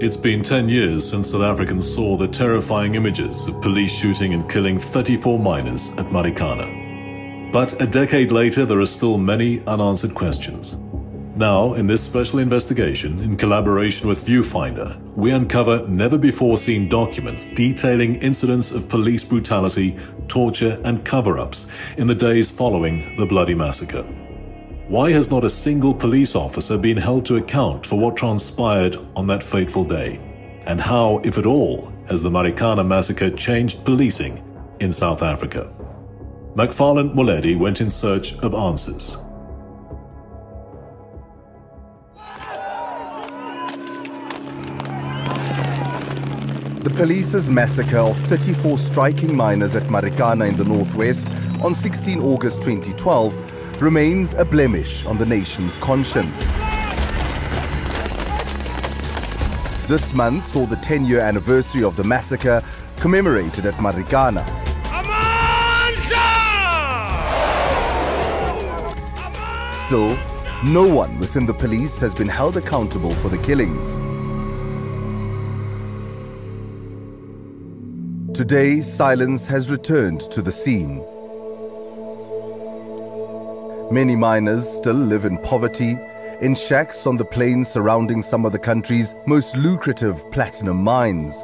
It's been 10 years since South Africans saw the terrifying images of police shooting and killing 34 miners at Marikana. But a decade later, there are still many unanswered questions. Now, in this special investigation, in collaboration with Viewfinder, we uncover never before seen documents detailing incidents of police brutality, torture, and cover ups in the days following the bloody massacre. Why has not a single police officer been held to account for what transpired on that fateful day? And how, if at all, has the Marikana massacre changed policing in South Africa? Macfarlane Moleli went in search of answers. The police's massacre of 34 striking miners at Marikana in the northwest on 16 August 2012 remains a blemish on the nation's conscience. This month saw the 10 year anniversary of the massacre commemorated at Marikana. Still, no one within the police has been held accountable for the killings. Today, silence has returned to the scene. Many miners still live in poverty, in shacks on the plains surrounding some of the country's most lucrative platinum mines.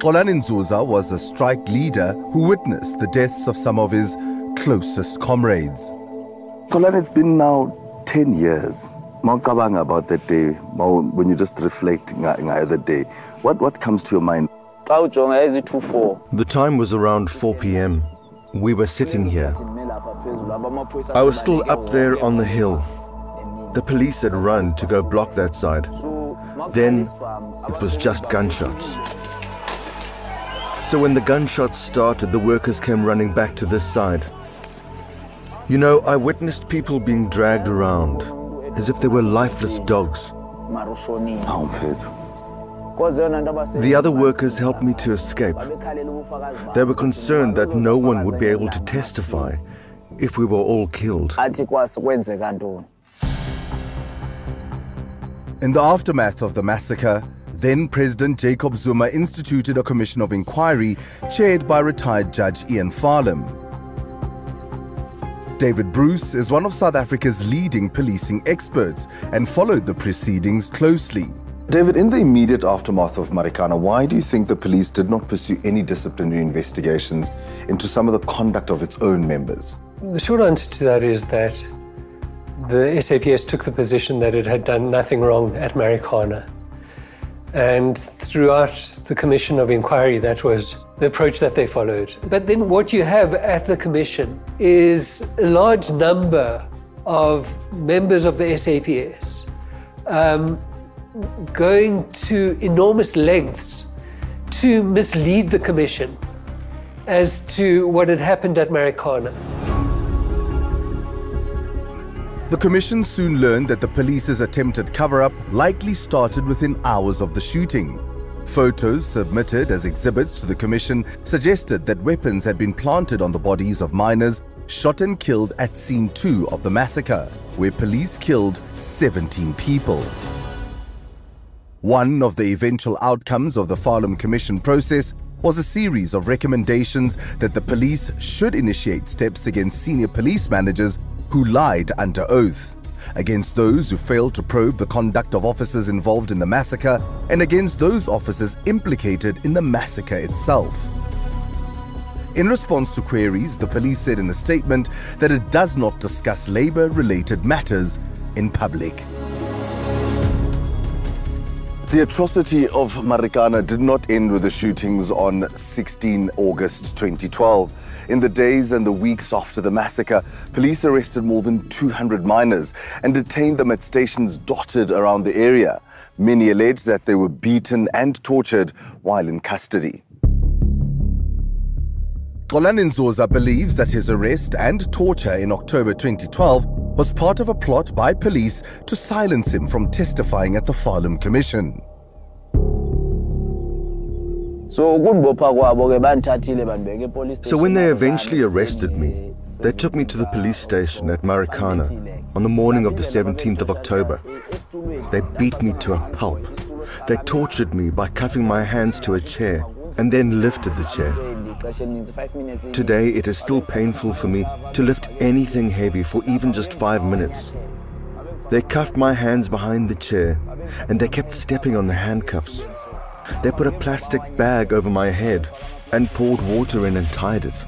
Xolani Nzuza was a strike leader who witnessed the deaths of some of his closest comrades. Xolani, it's been now 10 years. Mawucabanga about that day, when you just reflect on the day, what, what comes to your mind? The time was around 4 p.m. We were sitting here. I was still up there on the hill. The police had run to go block that side. Then it was just gunshots. So when the gunshots started, the workers came running back to this side. You know, I witnessed people being dragged around as if they were lifeless dogs. The other workers helped me to escape. They were concerned that no one would be able to testify if we were all killed. In the aftermath of the massacre, then President Jacob Zuma instituted a commission of inquiry chaired by retired Judge Ian Farlam. David Bruce is one of South Africa's leading policing experts and followed the proceedings closely. David, in the immediate aftermath of Marikana, why do you think the police did not pursue any disciplinary investigations into some of the conduct of its own members? The short answer to that is that the SAPS took the position that it had done nothing wrong at Marikana. And throughout the Commission of Inquiry, that was the approach that they followed. But then what you have at the Commission is a large number of members of the SAPS um, going to enormous lengths to mislead the Commission as to what had happened at Marikana. The Commission soon learned that the police's attempted cover up likely started within hours of the shooting. Photos submitted as exhibits to the Commission suggested that weapons had been planted on the bodies of miners shot and killed at scene 2 of the massacre, where police killed 17 people. One of the eventual outcomes of the Farlam Commission process was a series of recommendations that the police should initiate steps against senior police managers who lied under oath, against those who failed to probe the conduct of officers involved in the massacre, and against those officers implicated in the massacre itself. In response to queries, the police said in a statement that it does not discuss labor related matters in public. The atrocity of Marikana did not end with the shootings on 16 August 2012. In the days and the weeks after the massacre, police arrested more than 200 miners and detained them at stations dotted around the area. Many allege that they were beaten and tortured while in custody. Xolani Nzuza believes that his arrest and torture in October 2012 was part of a plot by police to silence him from testifying at the Farlam Commission. So when they eventually arrested me, they took me to the police station at Marikana on the morning of the 17th of October. They beat me to a pulp. They tortured me by cuffing my hands to a chair and then lifted the chair. Today it is still painful for me to lift anything heavy for even just five minutes. They cuffed my hands behind the chair and they kept stepping on the handcuffs. They put a plastic bag over my head and poured water in and tied it.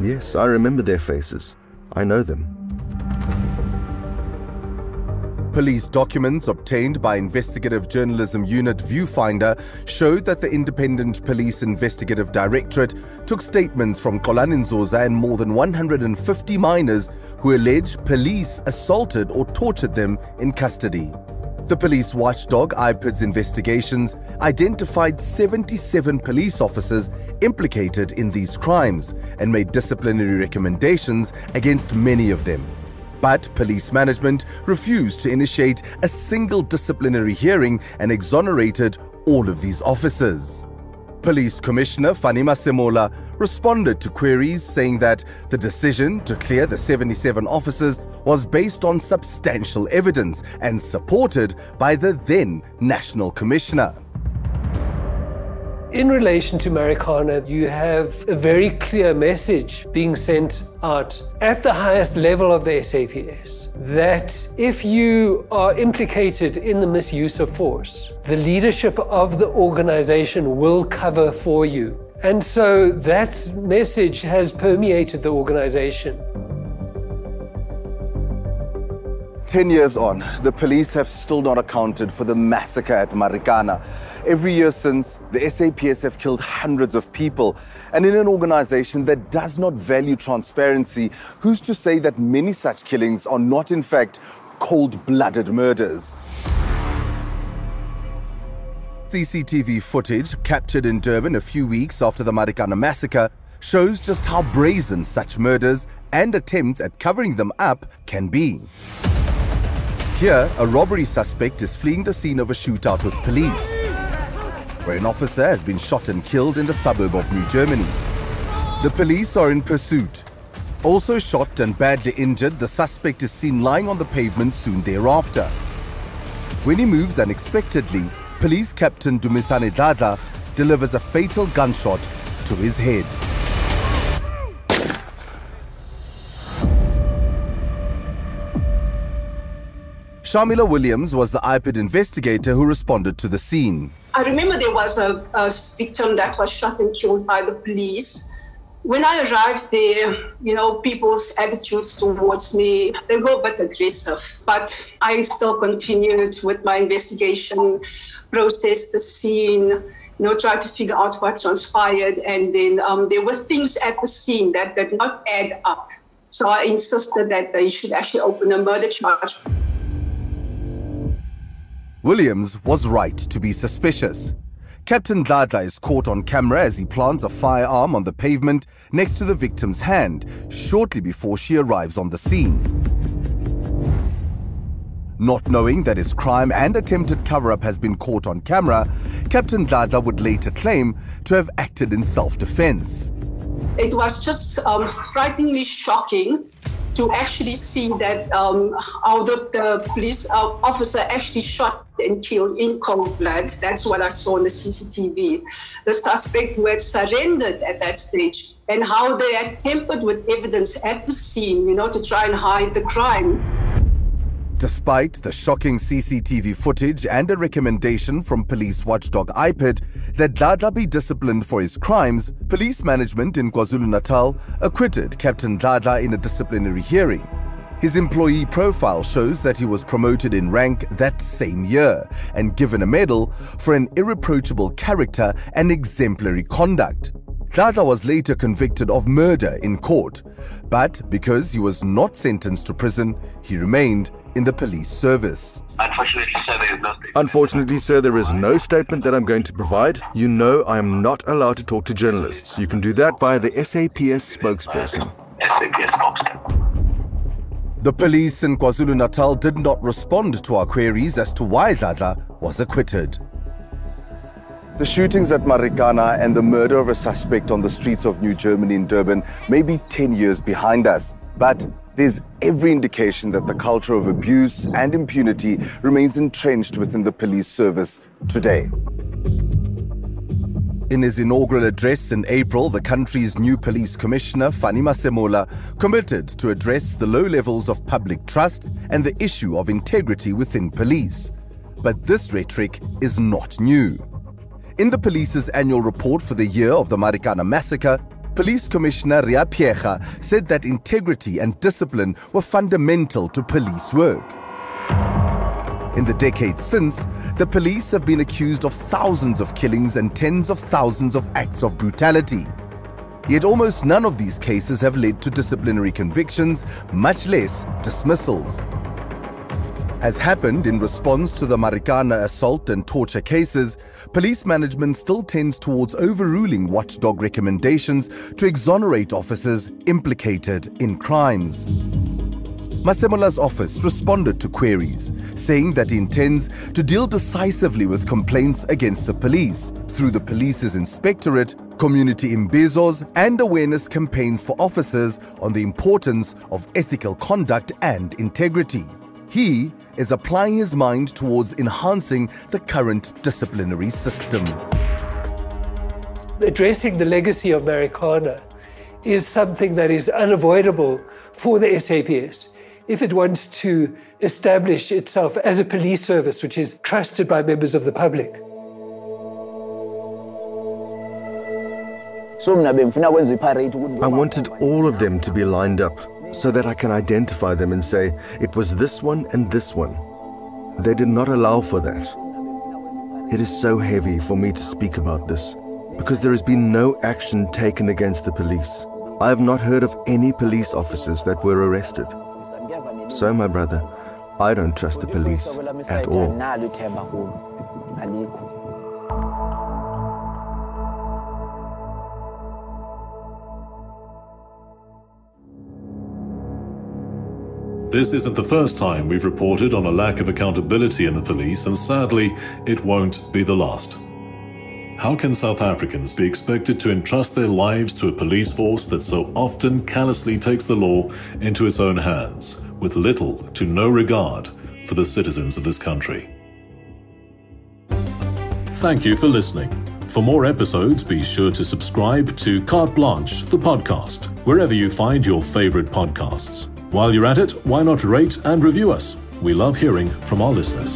Yes, I remember their faces. I know them. Police documents obtained by Investigative Journalism Unit Viewfinder showed that the Independent Police Investigative Directorate took statements from Xolani Nzuza and more than 150 miners who allege police assaulted or tortured them in custody. The police watchdog IPID's investigations identified 77 police officers implicated in these crimes and made disciplinary recommendations against many of them. But police management refused to initiate a single disciplinary hearing and exonerated all of these officers. Police Commissioner Fani Masemola responded to queries saying that the decision to clear the 77 officers was based on substantial evidence and supported by the then National Commissioner. In relation to Marikana, you have a very clear message being sent out at the highest level of the SAPS that if you are implicated in the misuse of force, the leadership of the organization will cover for you. And so that message has permeated the organization. 10 years on, the police have still not accounted for the massacre at Marikana. Every year since, the SAPS have killed hundreds of people. And in an organization that does not value transparency, who's to say that many such killings are not, in fact, cold blooded murders? CCTV footage captured in Durban a few weeks after the Marikana massacre shows just how brazen such murders and attempts at covering them up can be. Here, a robbery suspect is fleeing the scene of a shootout with police, where an officer has been shot and killed in the suburb of New Germany. The police are in pursuit. Also shot and badly injured, the suspect is seen lying on the pavement soon thereafter. When he moves unexpectedly, police captain Dumisani Dladla delivers a fatal gunshot to his head. Shamila Williams was the IPID investigator who responded to the scene. I remember there was a, a victim that was shot and killed by the police. When I arrived there, you know, people's attitudes towards me, they were a bit aggressive. But I still continued with my investigation, processed the scene, you know, tried to figure out what transpired. And then um, there were things at the scene that did not add up. So I insisted that they should actually open a murder charge. Williams was right to be suspicious. Captain Dladla is caught on camera as he plants a firearm on the pavement next to the victim's hand shortly before she arrives on the scene. Not knowing that his crime and attempted cover up has been caught on camera, Captain Dladla would later claim to have acted in self defense. It was just um, frighteningly shocking to actually see that um, how the, the police uh, officer actually shot and killed in cold blood. That's what I saw on the CCTV. The suspect who had surrendered at that stage and how they had tampered with evidence at the scene, you know, to try and hide the crime. Despite the shocking CCTV footage and a recommendation from police watchdog IPID that Dladla be disciplined for his crimes, police management in KwaZulu-Natal acquitted Captain Dladla in a disciplinary hearing. His employee profile shows that he was promoted in rank that same year and given a medal for an irreproachable character and exemplary conduct. Dladla was later convicted of murder in court, but because he was not sentenced to prison, he remained in the police service. Unfortunately, sir, there is no statement. Unfortunately, sir, there is no statement that I'm going to provide. You know I am not allowed to talk to journalists. You can do that via the SAPS spokesperson. SAPS spokesperson. The police in KwaZulu Natal did not respond to our queries as to why Dladla was acquitted. The shootings at Marikana and the murder of a suspect on the streets of New Germany in Durban may be 10 years behind us, but there's every indication that the culture of abuse and impunity remains entrenched within the police service today. In his inaugural address in April, the country's new police commissioner, Fani Masemola, committed to address the low levels of public trust and the issue of integrity within police. But this rhetoric is not new. In the police's annual report for the year of the Marikana massacre, Police Commissioner Riah Phiyega said that integrity and discipline were fundamental to police work. In the decades since, the police have been accused of thousands of killings and tens of thousands of acts of brutality. Yet almost none of these cases have led to disciplinary convictions, much less dismissals. As happened in response to the Marikana assault and torture cases, police management still tends towards overruling watchdog recommendations to exonerate officers implicated in crimes. Masemola's office responded to queries, saying that he intends to deal decisively with complaints against the police through the police's inspectorate, community imbizos, and awareness campaigns for officers on the importance of ethical conduct and integrity. He is applying his mind towards enhancing the current disciplinary system. Addressing the legacy of Marikana is something that is unavoidable for the SAPS if it wants to establish itself as a police service which is trusted by members of the public. I wanted all of them to be lined up so that I can identify them and say, it was this one and this one. They did not allow for that. It is so heavy for me to speak about this because there has been no action taken against the police. I have not heard of any police officers that were arrested. So, my brother, I don't trust the police at all. This isn't the first time we've reported on a lack of accountability in the police, and sadly, it won't be the last. How can South Africans be expected to entrust their lives to a police force that so often callously takes the law into its own hands, with little to no regard for the citizens of this country? Thank you for listening. For more episodes, be sure to subscribe to Carte Blanche, the podcast, wherever you find your favorite podcasts. While you're at it, why not rate and review us? We love hearing from our listeners.